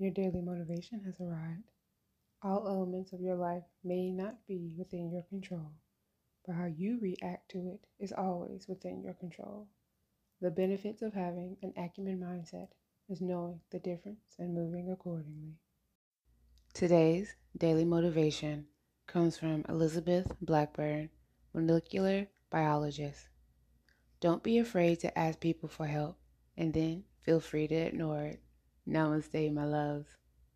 Your daily motivation has arrived. All elements of your life may not be within your control, but how you react to it is always within your control. The benefits of having an acumen mindset is knowing the difference and moving accordingly. Today's daily motivation comes from Elizabeth Blackburn, molecular biologist. Don't be afraid to ask people for help and then feel free to ignore it. Namaste, my loves.